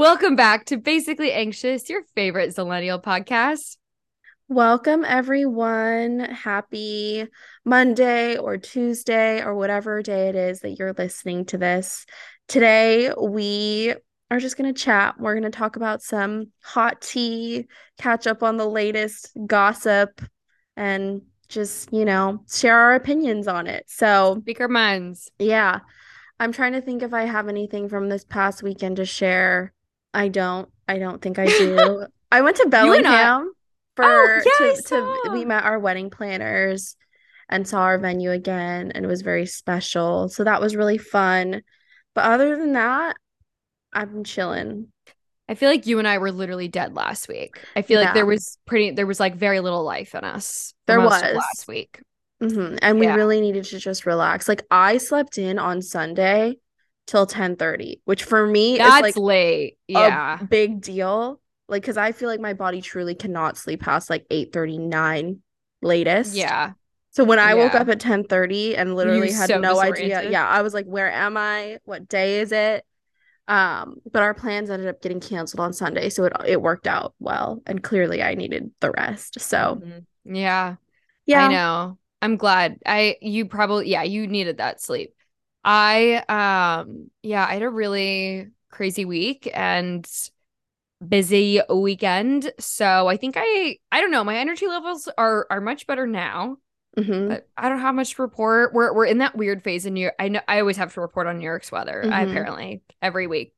Welcome back to Basically Anxious, your favorite Zillennial podcast. Welcome, everyone. Happy Monday or Tuesday or whatever day it is that you're listening to this. Today, we are just going to chat. We're going to talk about some hot tea, catch up on the latest gossip, and just, you know, share our opinions on it. So, speak our minds. Yeah. I'm trying to think if I have anything from this past weekend to share. I don't. I don't think I do. I went to Bellingham for Oh, yeah, to, to we met our wedding planners and saw our venue again and it was very special. So that was really fun. But other than that, I'm chilling. I feel like you and I were literally dead last week. I feel like there was pretty, there was like very little life in us. There was. last week. hmm And we Yeah. really needed to just relax. Like I slept in on Sunday till 10:30, which for me That's is like late. Yeah. a big deal. Like, because I feel like my body truly cannot sleep past like 8:39 latest. yeah. So when I woke up at 10:30 and literally had so no idea, yeah, I was like, where am I? What day is it? Um, but our plans ended up getting canceled on Sunday, so it it worked out well. And clearly I needed the rest. So Mhm. Yeah. yeah. I know. I'm glad. I you probably yeah, you needed that sleep. I um yeah, I had a really crazy week and busy weekend. So I think I I don't know, my energy levels are are much better now, Mhm. I don't have much to report. We're we're in that weird phase in New York. I know I always have to report on New York's weather, I Mhm. apparently every week.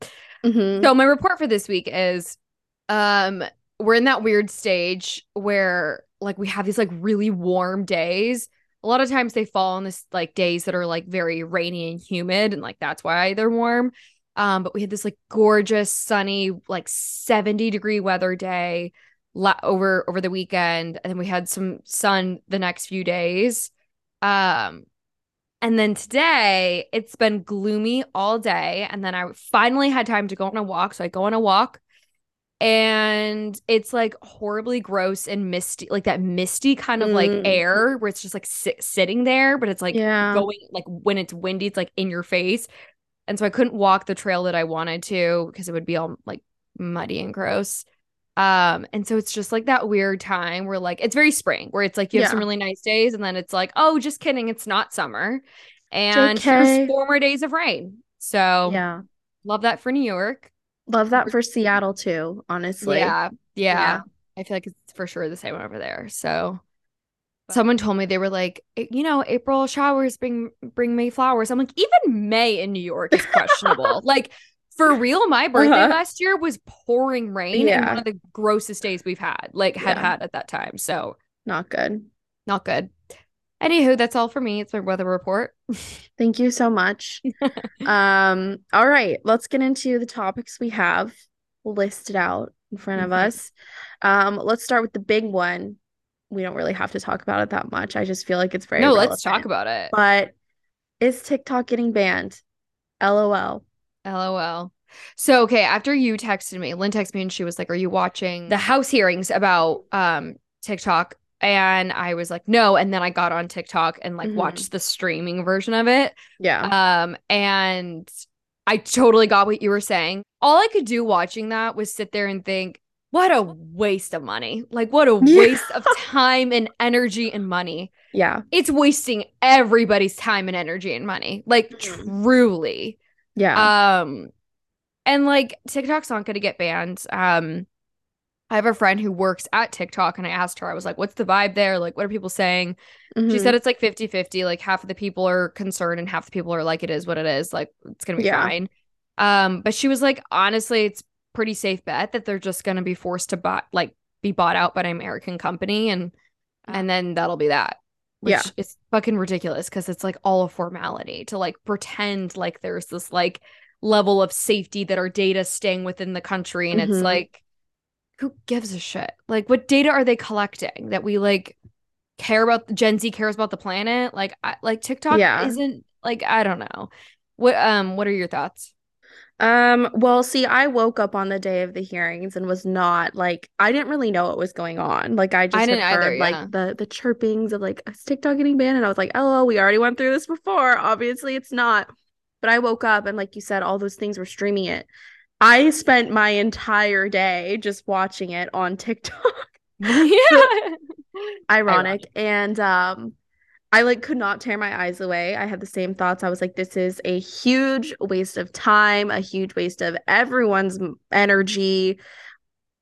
Mhm. So my report for this week is um we're in that weird stage where like we have these like really warm days. A lot of times they fall on this like days that are like very rainy and humid and like that's why they're warm. Um but we had this like gorgeous sunny like 70 degree weather day la- over over the weekend and then we had some sun the next few days. Um and then today it's been gloomy all day. And then I finally had time to go on a walk. So I go on a walk and it's like horribly gross and misty, like that misty kind of like Mm. air where it's just like sit- sitting there, but it's like Yeah. going like when it's windy, it's like in your face. And so I couldn't walk the trail that I wanted to because it would be all like muddy and gross. Um, and so it's just like that weird time where like it's very spring, where it's like you have some really nice days, and then it's like, oh, just kidding, it's not summer. And okay. four more days of rain. So Yeah. love that for New York. Love that for Seattle too, honestly. Yeah, yeah. Yeah. I feel like it's for sure the same over there. So someone told me they were like, "Eh, you know, April showers bring bring May flowers. I'm like, even May in New York is questionable. like for real, my birthday Uh-huh. last year was pouring rain and Yeah. one of the grossest days we've had, like had Yeah. had at that time. So Not good. not good. Anywho, that's all for me. It's my weather report. Thank you so much. Um, all right, let's get into the topics we have listed out in front of Mhm. us. Um, let's start with the big one. We don't really have to talk about it that much. I just feel like it's very no, let's talk about it. But is TikTok getting banned? LOL. LOL. So okay, after you texted me, Lynn texted me and she was like, Are you watching the House hearings about um TikTok? And I was like, No. And then I got on TikTok and like Mhm. watched the streaming version of it. Yeah. Um, and I totally got what you were saying. All I could do watching that was sit there and think, what a waste of money. Like, what a Yeah. waste of time and energy and money. Yeah. It's wasting everybody's time and energy and money. Like, Mhm. truly. Yeah. Um, and like TikTok's not going to get banned. Um, I have a friend who works at TikTok and I asked her, I was like, what's the vibe there? Like, what are people saying? She Mhm. said it's like 50 50. Like, half of the people are concerned and half the people are like, it is what it is. Like, it's going to be Yeah. fine. Um, but she was like, honestly, it's pretty safe bet that they're just going to be forced to buy, like, be bought out by an American company and, and then that'll be that. Which Yeah. is fucking ridiculous because it's like all a formality to like pretend like there's this like level of safety that our data staying within the country. And it's Mhm. like, who gives a shit? Like, what data are they collecting that we like care about? Gen Z cares about the planet. Like, I, like TikTok Yeah. isn't like I don't know. What um, what are your thoughts? Um, well, see, I woke up on the day of the hearings and was not like I didn't really know what was going on. Like I just I didn't heard either, like yeah. the the chirpings of like is TikTok getting banned, and I was like, oh, we already went through this before. Obviously, it's not. But I woke up and like you said, all those things were streaming it. I spent my entire day just watching it on TikTok. yeah. Ironic. And um I like could not tear my eyes away. I had the same thoughts. I was like, this is a huge waste of time, a huge waste of everyone's energy,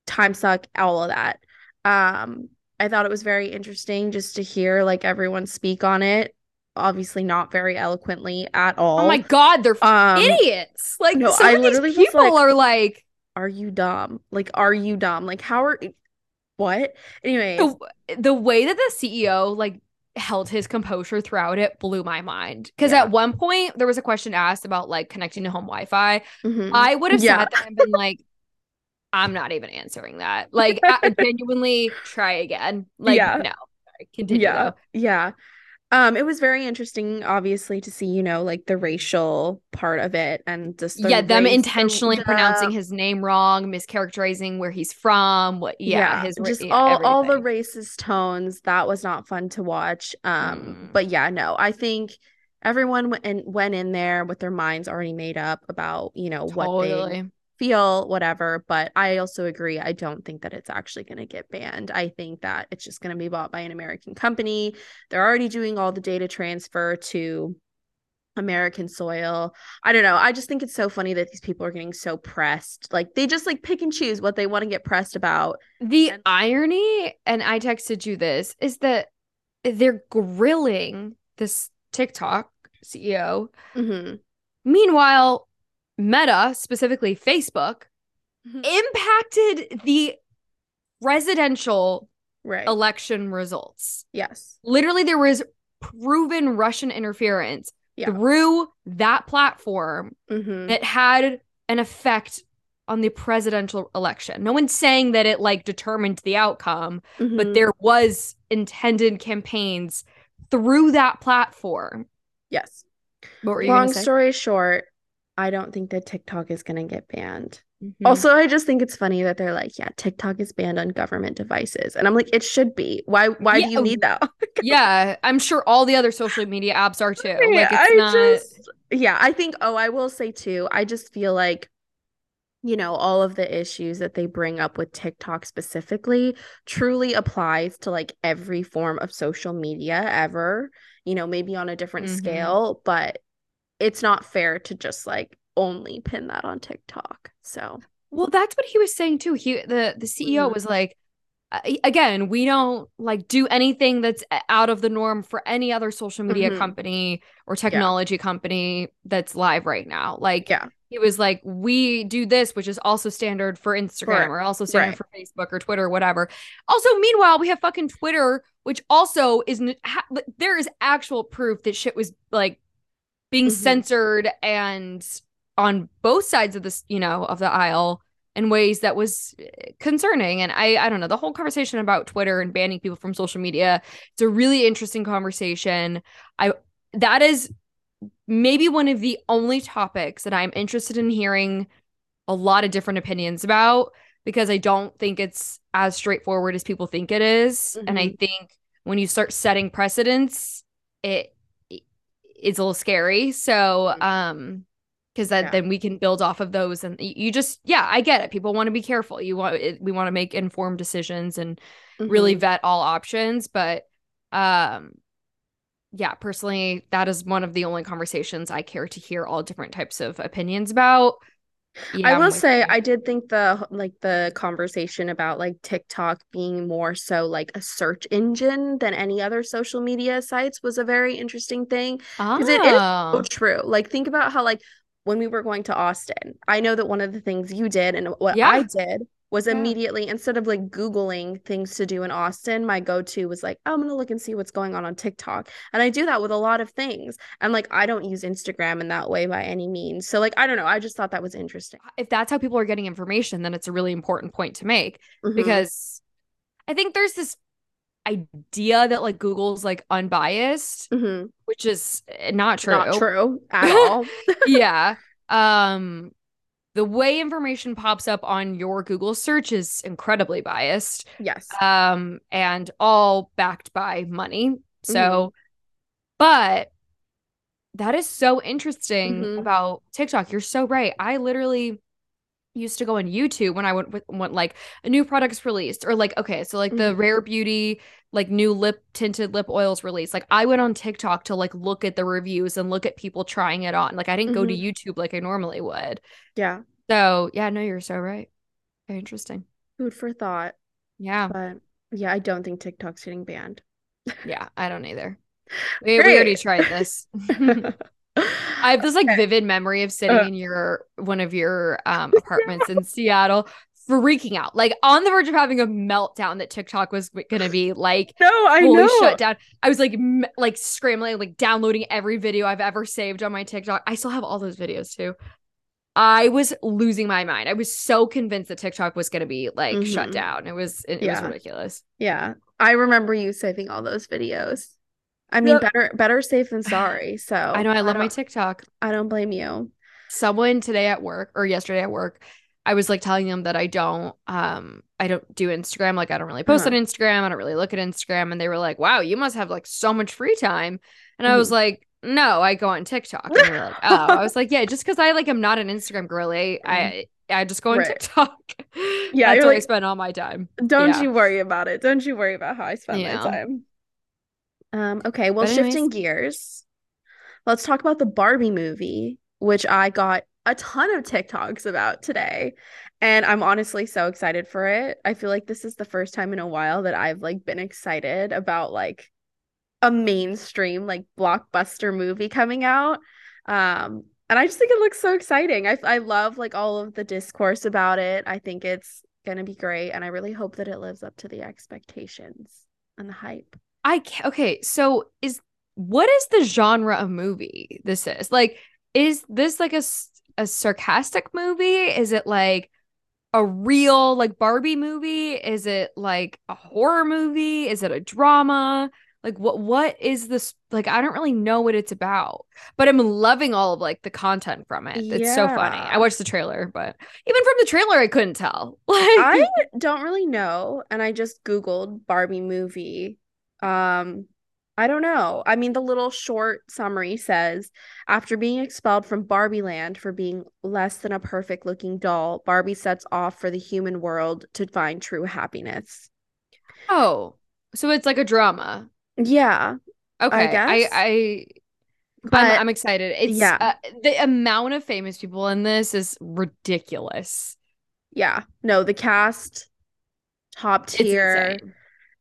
time suck, all of that. Um, I thought it was very interesting just to hear like everyone speak on it. Obviously, not very eloquently at all. Oh my god, they're Um, idiots. Like no, some I of literally people like- are like Are you dumb? Like, are you dumb? Like, how are what? Anyway, the, the way that the CEO like held his composure throughout it blew my mind. Because Yeah. at one point there was a question asked about like connecting to home Wi-Fi. mhm. I would have Yeah. sat there and been like, I'm not even answering that. Like genuinely try again. Like Yeah. no. Sorry, Continue. yeah though. yeah um it was very interesting obviously to see you know like the racial part of it and just the yeah, them intentionally the- pronouncing his name wrong, mischaracterizing where he's from. What? Yeah, his ra- just yeah, all all the racist tones that was not fun to watch um Mm. but yeah no i think everyone went in, went in there with their minds already made up about you know what they Totally. Feel whatever but i also agree i don't think that it's actually going to get banned i think that it's just going to be bought by an american company they're already doing all the data transfer to american soil i don't know i just think it's so funny that these people are getting so pressed like they just like pick and choose what they want to get pressed about The And- irony, and I texted you this, is that they're grilling this TikTok CEO. mm-hmm. Meanwhile, Meta, specifically Facebook, Mhm. impacted the residential right election results. yes Literally, there was proven Russian interference Yeah. through that platform mm-hmm. that had an effect on the presidential election. No one's saying that it like determined the outcome, Mm-hmm. but there was intended campaigns through that platform. yes What were you long story short i don't think that tiktok is going to get banned Mhm. Also, I just think it's funny that they're like, yeah, TikTok is banned on government devices. And I'm like, it should be. Why why do you need that? yeah, I'm sure all the other social media apps are too. Like it's I not just yeah, I think oh, I will say too, I just feel like you know, all of the issues that they bring up with TikTok specifically truly applies to like every form of social media ever, you know, maybe on a different Mhm. scale, but it's not fair to just like only pin that on TikTok. So, Well, that's what he was saying too. He the the CEO Mhm. was like uh, again, we don't like do anything that's out of the norm for any other social media Mhm. company or technology company that's live right now. Like Yeah. he was like we do this which is also standard for Instagram For- or also standard right. for Facebook or Twitter or whatever. Also, meanwhile, we have fucking Twitter which also is there is actual proof that shit was like being Mhm. censored and on both sides of this, you know, of the aisle in ways that was eh, concerning. And I, I don't know, the whole conversation about Twitter and banning people from social media. It's a really interesting conversation. I that is maybe one of the only topics that I'm interested in hearing a lot of different opinions about because I don't think it's as straightforward as people think it is. And I think when you start setting precedents, it it's a little scary. So, um, because that Yeah. then we can build off of those, and you just yeah, I get it. People want to be careful. You want it, we want to make informed decisions and really Mhm. vet all options, but um, yeah, personally, that is one of the only conversations I care to hear all different types of opinions about. Yeah, I will say. I did think the like the conversation about like TikTok being more so like a search engine than any other social media sites was a very interesting thing because it is so Oh. true. Like think about how like when we were going to Austin, I know that one of the things you did and what Yeah. I did was Yeah. immediately instead of like googling things to do in Austin, my go-to was like, oh, I'm gonna look and see what's going on on TikTok. And I do that with a lot of things. And like I don't use Instagram in that way by any means. So like I don't know, I just thought that was interesting. if that's how people are getting information, then it's a really important point to make Mhm. because I think there's this idea that like Google's like unbiased, Mhm. which is eh, not true. Not true at all. yeah. Um the way information pops up on your Google search is incredibly biased. Yes. Um, and all backed by money. So, Mhm. but that is so interesting Mhm. about TikTok. You're so right. I literally used to go on YouTube when I went with went like a new product's released or like okay, so like the Mhm. Rare Beauty like new lip tinted lip oils released. Like I went on TikTok to like look at the reviews and look at people trying it on. Like I didn't go to Mhm. YouTube like I normally would. Yeah. So yeah, no, you're so right. Very interesting. Food for thought. Yeah, But yeah, I don't think TikTok's getting banned. yeah, I don't either. We, we already tried this. I have this like vivid memory of sitting Uh. in your one of your um apartments in Seattle, freaking out, like on the verge of having a meltdown that TikTok was going to be like No, I know. shut down. I was like m- like scrambling, like downloading every video I've ever saved on my TikTok. I still have all those videos too. I was losing my mind. I was so convinced that TikTok was going to be like shut Mhm. down. It was it, it was ridiculous. Yeah. I remember you saving all those videos. I mean, better better safe than sorry. So I know I love my don't- TikTok. I don't blame you. someone today at work or yesterday at work i was like telling them that i don't um i don't do instagram like i don't really post Uh-huh. on instagram i don't really look at instagram and they were like wow you must have like so much free time and i Mm-hmm. was like no i go on tiktok and they were like oh i was like yeah just because i like am not an instagram girly i i just go on Right. tiktok Yeah, that's where i spend all my time Don't Yeah. you worry about it. Don't you worry about how I spend Yeah. my time. Um, okay, well, But shifting gears, let's talk about the Barbie movie, which I got a ton of TikToks about today. And I'm honestly so excited for it. I feel like this is the first time in a while that I've like been excited about like a mainstream like blockbuster movie coming out. Um, and I just think it looks so exciting. I I love like all of the discourse about it. I think it's gonna be great, and I really hope that it lives up to the expectations and the hype. I ca- okay, so is what is the genre of movie this is? Like is this like a, a sarcastic movie? Is it like a real like Barbie movie? Is it like a horror movie? Is it a drama? Like what what is this like I don't really know what it's about. But I'm loving all of like the content from it. It's so funny. I watched the trailer, but even from the trailer I couldn't tell. Like I don't really know, and I just Googled Barbie movie. Um, I don't know. I mean, the little short summary says after being expelled from Barbie Land for being less than a perfect looking doll, Barbie sets off for the human world to find true happiness. oh, so it's like a drama. Yeah, Okay, I guess. I, but I'm, I'm excited. It's yeah. uh, the amount of famous people in this is ridiculous. yeah, no, the cast top tier.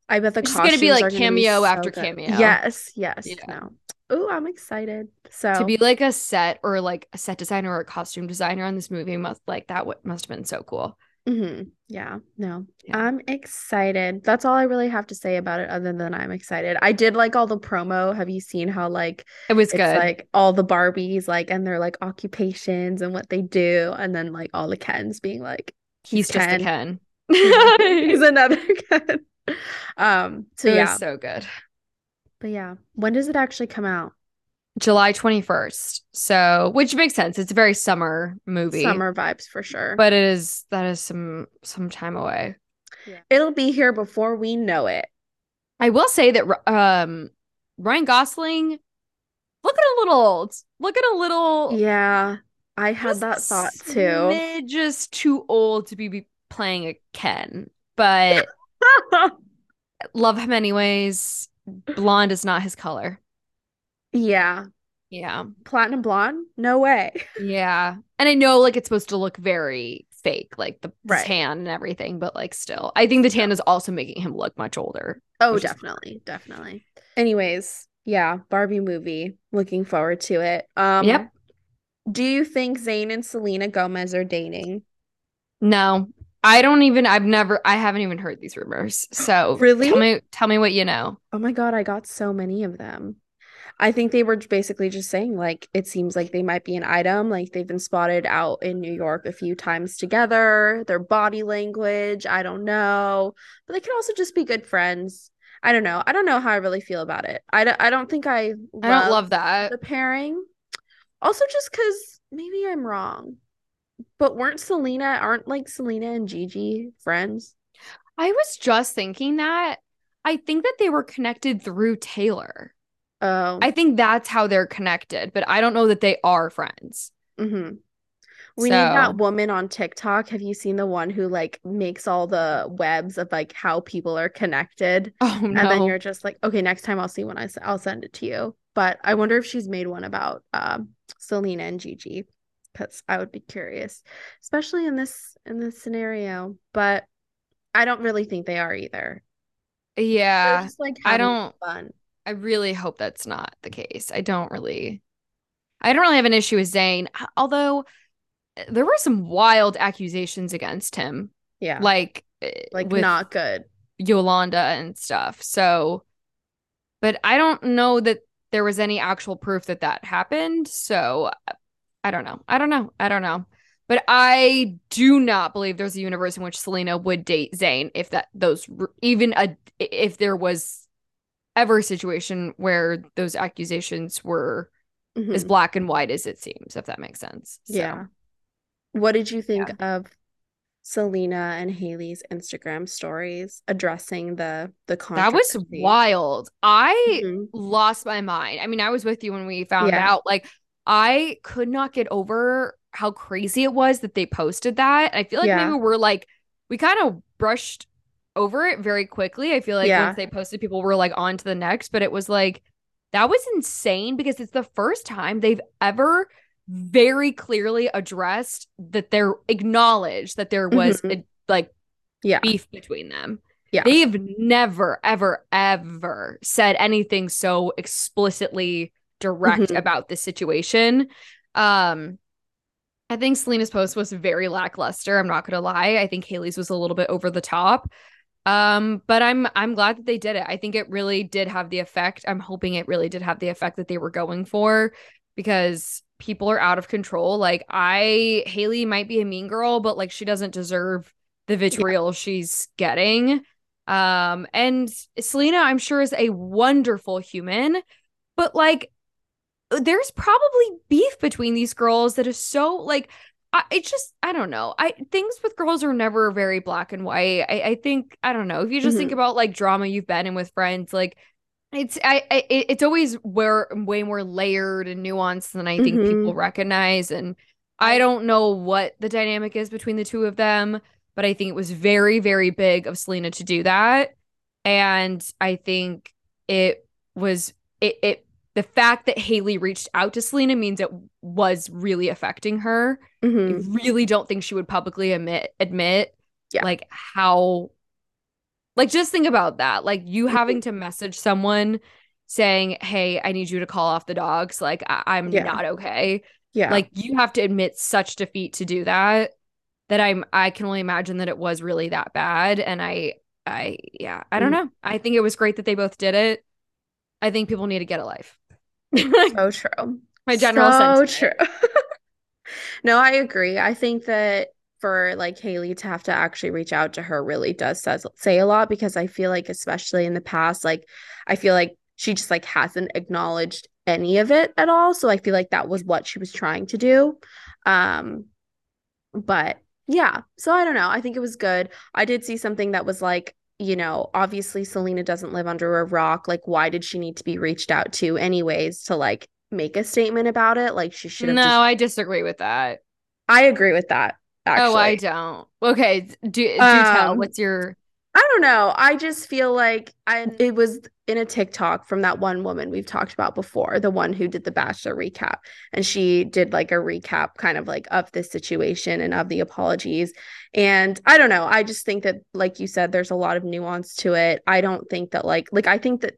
I bet the It's just gonna be, like, be cameo so after cameo. Yes, yes. Yeah. No. Ooh, I'm excited. So To be like a set or like a set designer or a costume designer on this movie must like that what must have been so cool. hmm Yeah, no, Yeah. I'm excited. That's all I really have to say about it, other than I'm excited. I did like all the promo. Have you seen how like It was it's good. like all the Barbies like and their like occupations and what they do, and then like all the Kens being like He's he's just a Ken. Ken. he's another Ken. Um. So it yeah, so good. but yeah, when does it actually come out? July 21st. So, which makes sense. It's a very summer movie. Summer vibes for sure. But it is that is some some time away. it'll be here before we know it. I will say that um Ryan Gosling looking a little old. Looking a little Yeah, I had that thought too. Just too old to be, be playing a Ken. But love him anyways. Blonde is not his color. yeah, Yeah. platinum blonde? No way. Yeah. And I know like it's supposed to look very fake, like the, the Right. tan and everything, but like still. I think the tan is also making him look much older. Oh, Which is definitely, definitely. Anyways, yeah, Barbie movie. Looking forward to it. Um, Yep. Do you think Zayn and Selena Gomez are dating? No. I don't even I've never I haven't even heard these rumors. So Really? tell me tell me what you know. Oh my God, I got so many of them. I think they were basically just saying like it seems like they might be an item. Like they've been spotted out in New York a few times together. Their body language, I don't know. But they could also just be good friends. I don't know. I don't know how I really feel about it. I don't, I don't think I I don't love that. the pairing. Also, just because maybe I'm wrong, But weren't Selena, aren't like Selena and Gigi friends? I was just thinking that. I think that they were connected through Taylor. Oh. I think that's how they're connected, but I don't know that they are friends. Mm-hmm. We So- need that woman on TikTok. Have you seen the one who like makes all the webs of like how people are connected? Oh no. And then you're just like, okay, next time I'll see when I s- I'll send it to you. But I wonder if she's made one about um Selena and Gigi because I would be curious, especially in this in this scenario. But I don't really think they are either. Yeah. just like I don't- fun. I really hope that's not the case. I don't really I don't really have an issue with Zayn, although eh, there were some wild accusations against him, Yeah, like eh, like not good. Yolanda and stuff. So, but I don't know that there was any actual proof that that happened. So, I don't know. I don't know. I don't know. But I do not believe there's a universe in which Selena would date Zayn if that those even a if there was ever a situation where those accusations were as Mhm. black and white as it seems, if that makes sense. So, Yeah. What did you think of Selena and Hailey's Instagram stories addressing the the that was wild. I Mhm. lost my mind. I mean, I was with you when we found Yeah. out. Like, I could not get over how crazy it was that they posted that. I feel like Yeah. maybe we're like, we kind of brushed over it very quickly. I feel like Yeah. once they posted, people were like on to the next, but it was like, that was insane because it's the first time they've ever very clearly addressed that they're acknowledged that there was Mhm. a, like Yeah. beef between them. Yeah. They've never, ever, ever said anything so explicitly direct Mhm. about this situation. Um, I think Selena's post was very lackluster. I'm not gonna lie. I think Hailey's was a little bit over the top. Um, but I'm I'm glad that they did it. I think it really did have the effect. I'm hoping it really did have the effect that they were going for because people are out of control. Like I Hailey might be a mean girl, but like she doesn't deserve the vitriol she's getting. Um, and Selena, I'm sure, is a wonderful human, but like there's probably beef between these girls that is so like I, it's just I don't know. I things with girls are never very black and white. I, I think I don't know if you just think Mhm. about like drama you've been in with friends, like it's I, I it's always where way more layered and nuanced than I think Mhm. people recognize. And I don't know what the dynamic is between the two of them, but I think it was very very big of Selena to do that, and I think it was it it the fact that Hailey reached out to Selena means it was really affecting her. Mhm. I really don't think she would publicly admit admit Yeah. like how like just think about that. Like you Mm-hmm. having to message someone saying, Hey, I need you to call off the dogs. Like I- I'm Yeah. not okay. Yeah. Like you have to admit such defeat to do that. That I'm I can only imagine that it was really that bad. And I I yeah, I don't Mm. know. I think it was great that they both did it. I think people need to get a life. so true. My general so sentiment. true. no, I agree. I think that for like Hailey to have to actually reach out to her really does says say a lot because I feel like especially in the past, like I feel like she just like hasn't acknowledged any of it at all. So I feel like that was what she was trying to do. Um but yeah, so I don't know. I think it was good. I did see something that was like, you know, obviously Selena doesn't live under a rock. Like, why did she need to be reached out to anyways to like make a statement about it? Like, she should have No, just. I disagree with that. I agree with that. Actually, Oh, I don't. Okay, do do tell. Um, What's your I don't know. I just feel like I it was in a TikTok from that one woman we've talked about before, the one who did the Bachelor recap. And she did like a recap kind of like of this situation and of the apologies. And I don't know. I just think that like you said, there's a lot of nuance to it. I don't think that like like I think that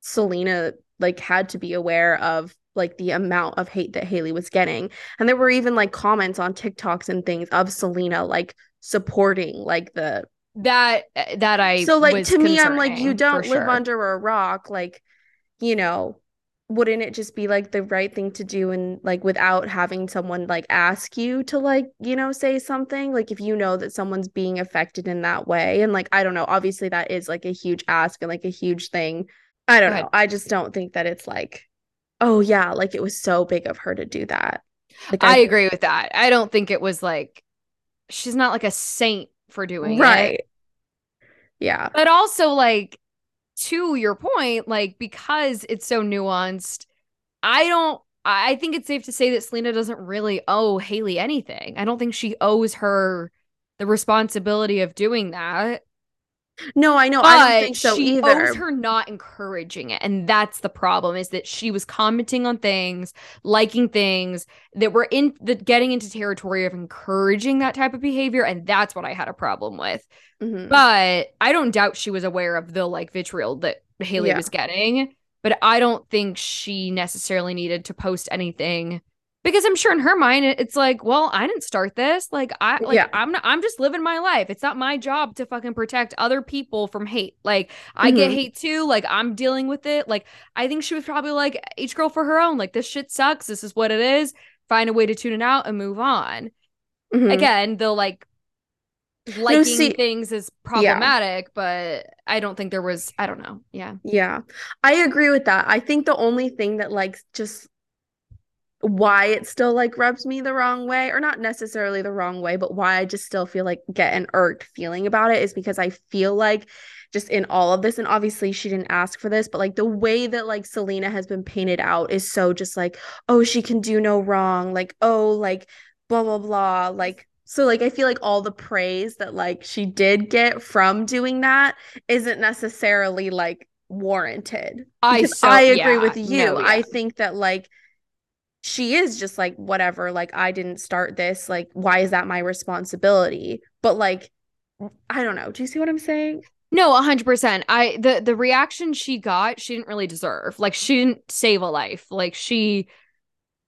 Selena like had to be aware of like the amount of hate that Hailey was getting. And there were even like comments on TikToks and things of Selena like supporting like the that eh, that I so like to me i'm like you don't live sure. under a rock like you know wouldn't it just be like the right thing to do and like without having someone like ask you to like you know say something? Like if you know that someone's being affected in that way and like i don't know obviously that is like a huge ask and like a huge thing. I don't know. I just don't think that it's like oh yeah like it was so big of her to do that. Like I, I agree with that. I don't think it was like she's not like a saint for doing right. It. Yeah. But also like to your point, like because it's so nuanced, I don't I think it's safe to say that Selena doesn't really owe Hailey anything. I don't think she owes her the responsibility of doing that. No, I know. But I don't think so she either. Owes her not encouraging it, and that's the problem. Is that she was commenting on things, liking things that were in the getting into territory of encouraging that type of behavior, and that's what I had a problem with. Mm-hmm. But I don't doubt she was aware of the like vitriol that Hailey yeah. was getting, but I don't think she necessarily needed to post anything because I'm sure in her mind it's like, well, I didn't start this. Like I like yeah. I'm not I'm just living my life. It's not my job to fucking protect other people from hate. Like I mm-hmm. get hate too. Like I'm dealing with it. Like I think she was probably like each girl for her own. Like this shit sucks. This is what it is. Find a way to tune it out and move on. Mm-hmm. Again, they'll like liking no, see, things is problematic, yeah. but I don't think there was I don't know. Yeah. Yeah. I agree with that. I think the only thing that like just why it still like rubs me the wrong way or not necessarily the wrong way but why i just still feel like get an irked feeling about it is because i feel like just in all of this and obviously she didn't ask for this but like the way that like selena has been painted out is so just like oh she can do no wrong like oh like blah blah blah like so like i feel like all the praise that like she did get from doing that isn't necessarily like warranted i so, i agree yeah, with you no, yeah. i think that like she is just like whatever like i didn't start this like why is that my responsibility? But like i don't know. Do you see what i'm saying? No 100% i the the reaction she got she didn't really deserve. Like she didn't save a life. Like she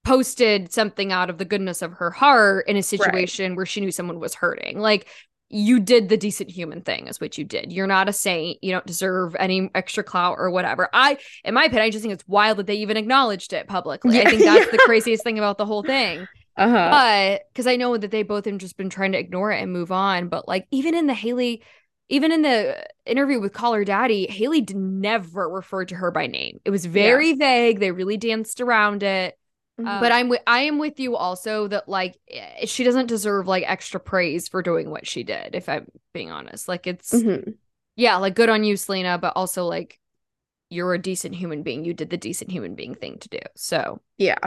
posted something out of the goodness of her heart in a situation right. where she knew someone was hurting. Like you did the decent human thing is what you did you're not a saint you don't deserve any extra clout or whatever i in my opinion i just think it's wild that they even acknowledged it publicly yeah, i think that's the craziest thing about the whole thing uh-huh. but because i know that they both have just been trying to ignore it and move on but like even in the Hailey, even in the interview with Call Her Daddy, Hailey never referred to her by name. It was very yeah. vague. They really danced around it. Mm-hmm. but I'm with I am with you also that like eh, she doesn't deserve like extra praise for doing what she did. If I'm being honest, like it's mm-hmm. yeah, like good on you, Selena, but also like you're a decent human being. You did the decent human being thing to do. So yeah.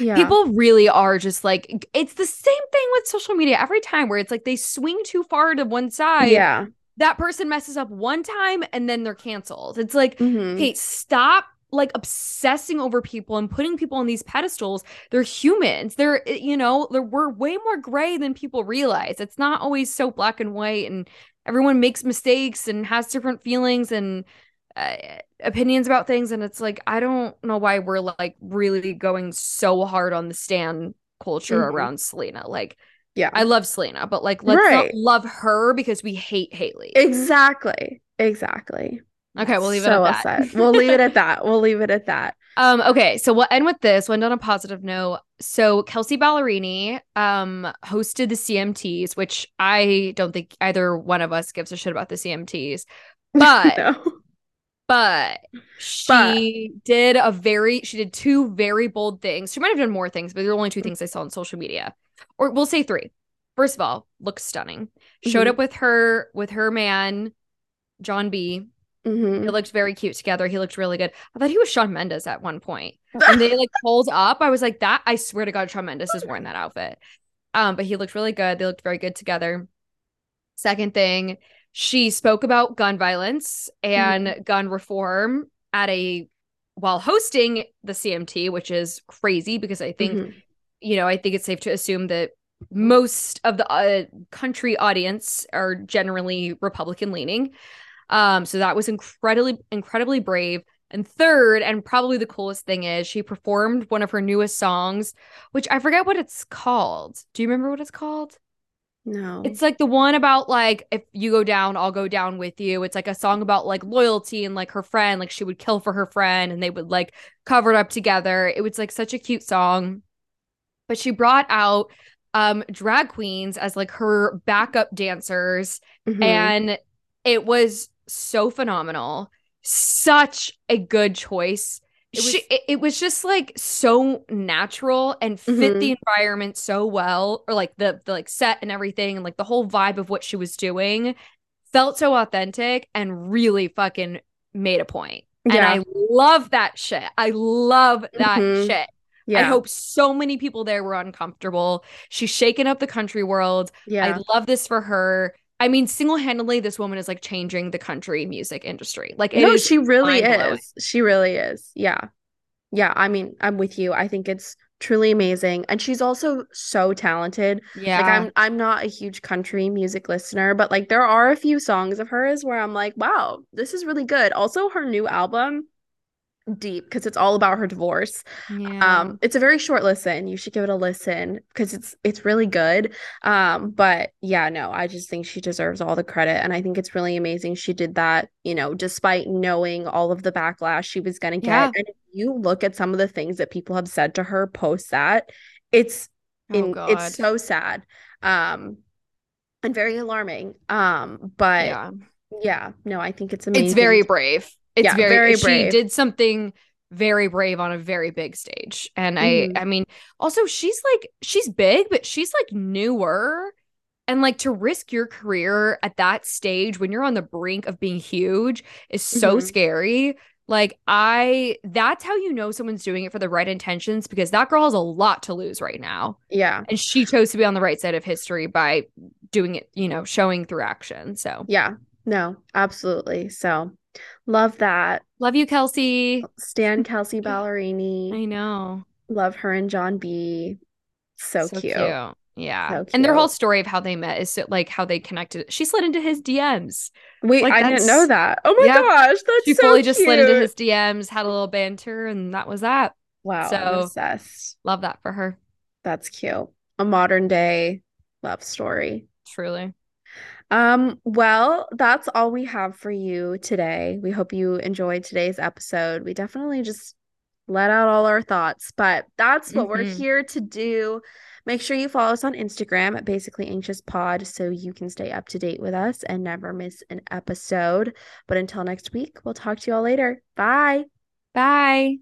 Yeah. People really are just like it's the same thing with social media every time where it's like they swing too far to one side. Yeah. That person messes up one time and then they're canceled. It's like, mm-hmm. hey, stop like obsessing over people and putting people on these pedestals they're humans. They're eh, you know they're, we're way more gray than people realize. It's not always so black and white and everyone makes mistakes and has different feelings and uh, opinions about things and it's like i don't know why we're like really going so hard on the stan culture mm-hmm. around selena. Like yeah. I love selena but like let's right. not love her because we hate hailey. Exactly. Exactly Okay, we'll leave so it at that. we'll leave it at that. We'll leave it at that. Um, okay, so we'll end with this. We'll end on a positive note. So Kelsea Ballerini um hosted the CMTs, which I don't think either one of us gives a shit about the CMTs. But no. but she but. did a very she did two very bold things. She might have done more things, but there are only two things I saw on social media. Or we'll say three. First of all, looks stunning. Showed mm-hmm. up with her with her man, John B Mm-hmm. They looked very cute together. He looked really good. I thought he was Shawn Mendes at one point. And they like pulled up. I was like, that I swear to God, Shawn Mendes is wearing that outfit. Um, but he looked really good. They looked very good together. Second thing, she spoke about gun violence and mm-hmm. gun reform at a while hosting the CMT, which is crazy because I think, mm-hmm. you know, I think it's safe to assume that most of the uh, country audience are generally Republican leaning. Um, so that was incredibly, incredibly brave. And third, and probably the coolest thing is she performed one of her newest songs, which I forget what it's called. Do you remember what it's called? No. It's like the one about like if you go down, I'll go down with you. It's like a song about like loyalty and like her friend, like she would kill for her friend and they would like cover it up together. It was like such a cute song. But she brought out um drag queens as like her backup dancers mm-hmm. and it was so phenomenal. Such a good choice. It was, she, it, it, was just like so natural and fit mm-hmm. the environment so well, or like the the like set and everything, and like the whole vibe of what she was doing felt so authentic and really fucking made a point. Yeah. And I love that shit. I love that mm-hmm. shit. Yeah. I hope so many people there were uncomfortable. She's shaken up the country world. Yeah. I love this for her. I mean, single handedly, this woman is like changing the country music industry. Like, no, she really is. She really is. Yeah. Yeah. I mean, I'm with you. I think it's truly amazing. And she's also so talented. Yeah. Like, I'm, I'm not a huge country music listener, but like, there are a few songs of hers where I'm like, wow, this is really good. Also, her new album deep because it's all about her divorce. Yeah. Um it's a very short listen. You should give it a listen because it's it's really good. Um but yeah, no, I just think she deserves all the credit and I think it's really amazing she did that, you know, despite knowing all of the backlash she was going to get. Yeah. And if you look at some of the things that people have said to her post that, it's oh, in, it's so sad. Um and very alarming. Um but yeah. yeah, no, I think it's amazing. It's very brave it's yeah, very, very brave. She did something very brave on a very big stage. And mm-hmm. I I mean, also she's like she's big, but she's like newer. And like to risk your career at that stage when you're on the brink of being huge is so mm-hmm. scary. Like I that's how you know someone's doing it for the right intentions because that girl has a lot to lose right now. Yeah. And she chose to be on the right side of history by doing it, you know, showing through action. So Yeah. No, absolutely. So Love that. Love you, Kelsea. Stan Kelsea Ballerini. I know. Love her and John B. So, so cute. cute. Yeah. So and their whole story of how they met is so, like how they connected. She slid into his DMs. Wait, like, I didn't know that. Oh my yeah, gosh. That's she so fully cute. just slid into his DMs, had a little banter, and that was that. Wow. So I'm obsessed. Love that for her. That's cute. A modern day love story. Truly. Um, well, that's all we have for you today. We hope you enjoyed today's episode. We definitely just let out all our thoughts, but that's what mm-hmm. we're here to do. Make sure you follow us on Instagram at basically anxious pod so you can stay up to date with us and never miss an episode. But until next week, we'll talk to you all later. Bye. Bye.